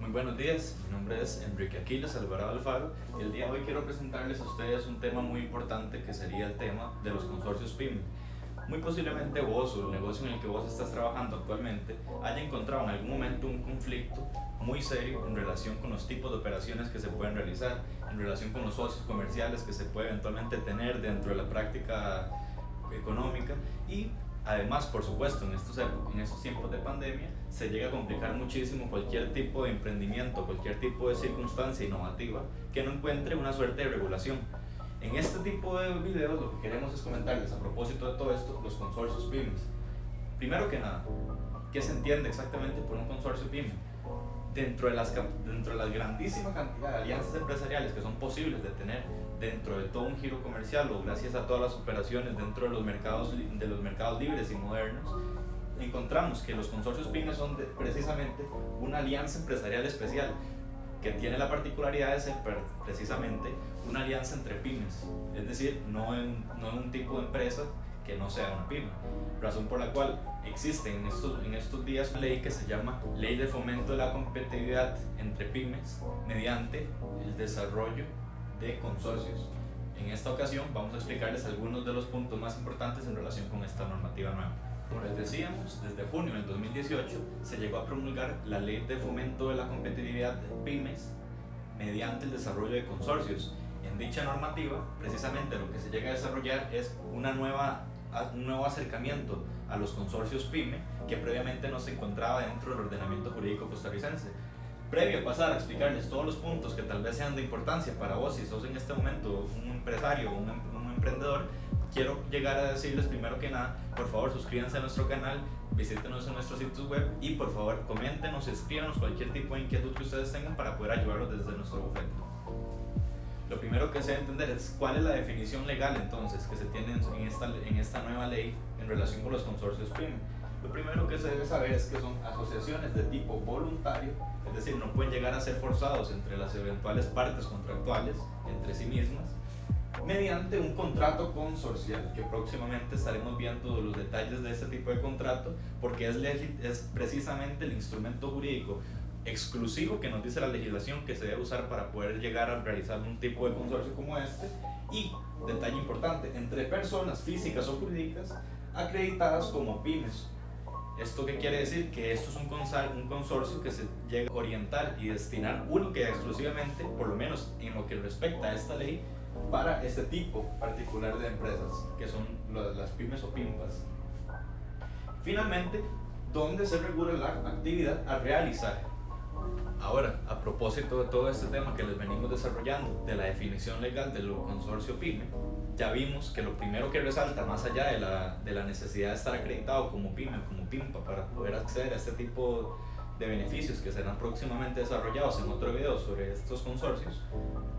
Muy buenos días, mi nombre es Enrique Aquiles Alvarado Alfaro y el día de hoy quiero presentarles a ustedes un tema muy importante que sería el tema de los consorcios PYME. Muy posiblemente vos o el negocio en el que vos estás trabajando actualmente haya encontrado en algún momento un conflicto muy serio en relación con los tipos de operaciones que se pueden realizar, en relación con los socios comerciales que se puede eventualmente tener dentro de la práctica económica y Además, por supuesto, en estos, en estos tiempos de pandemia se llega a complicar muchísimo cualquier tipo de emprendimiento, cualquier tipo de circunstancia innovativa que no encuentre una suerte de regulación. En este tipo de videos lo que queremos es comentarles a propósito de todo esto los consorcios pymes. Primero que nada, ¿qué se entiende exactamente por un consorcio pyme? Dentro de, las, dentro de la grandísima cantidad de alianzas empresariales que son posibles de tener dentro de todo un giro comercial o gracias a todas las operaciones dentro de los mercados, de los mercados libres y modernos, encontramos que los consorcios pymes son precisamente una alianza empresarial especial que tiene la particularidad de ser precisamente una alianza entre pymes, es decir, no en, no en un tipo de empresa que no sea una pyme, razón por la cual existe en estos, en estos días una ley que se llama Ley de Fomento de la Competitividad entre Pymes mediante el desarrollo de consorcios. En esta ocasión vamos a explicarles algunos de los puntos más importantes en relación con esta normativa nueva. Como les decíamos, desde junio del 2018 se llegó a promulgar la Ley de Fomento de la Competitividad de Pymes mediante el desarrollo de consorcios. En dicha normativa, precisamente lo que se llega a desarrollar es una nueva, un nuevo acercamiento a los consorcios PYME que previamente no se encontraba dentro del ordenamiento jurídico costarricense previo a pasar a explicarles todos los puntos que tal vez sean de importancia para vos, si sos en este momento un empresario o un, un, emprendedor, quiero llegar a decirles primero que nada, por favor suscríbanse a nuestro canal, visítenos en nuestros sitios web y por favor coméntenos, escríbanos cualquier tipo de inquietud que ustedes tengan para poder ayudarlos desde nuestro bufete. Lo primero que se debe entender es cuál es la definición legal entonces que se tiene en esta, en esta nueva ley en relación con los consorcios PYME. Lo primero que se debe saber es que son asociaciones de tipo voluntario es decir, no pueden llegar a ser forzados entre las eventuales partes contractuales, entre sí mismas, mediante un contrato consorcial, que próximamente estaremos viendo los detalles de este tipo de contrato, porque es, es precisamente el instrumento jurídico exclusivo que nos dice la legislación que se debe usar para poder llegar a realizar un tipo de consorcio como este. Y, detalle importante, entre personas físicas o jurídicas acreditadas como pymes ¿Esto qué quiere decir? Que esto es un, consorcio que se llega a orientar y destinar única y exclusivamente, por lo menos en lo que respecta a esta ley, para este tipo particular de empresas, que son las pymes o pimpas. Finalmente, ¿dónde se regula la actividad a realizar? Ahora, a propósito de todo este tema que les venimos desarrollando, de la definición legal del consorcio PYME, ya vimos que lo primero que resalta, más allá de la, de la necesidad de estar acreditado como PYME como PIMPA para poder acceder a este tipo de beneficios que serán próximamente desarrollados en otro video sobre estos consorcios,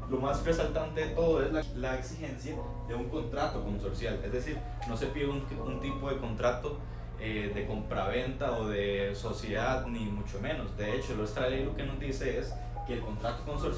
lo más resaltante de todo es la, la exigencia de un contrato consorcial, es decir, no se pide un, un tipo de contrato eh, de compraventa o de sociedad, ni mucho menos. De hecho, nuestra ley lo que nos dice es que el contrato consorcial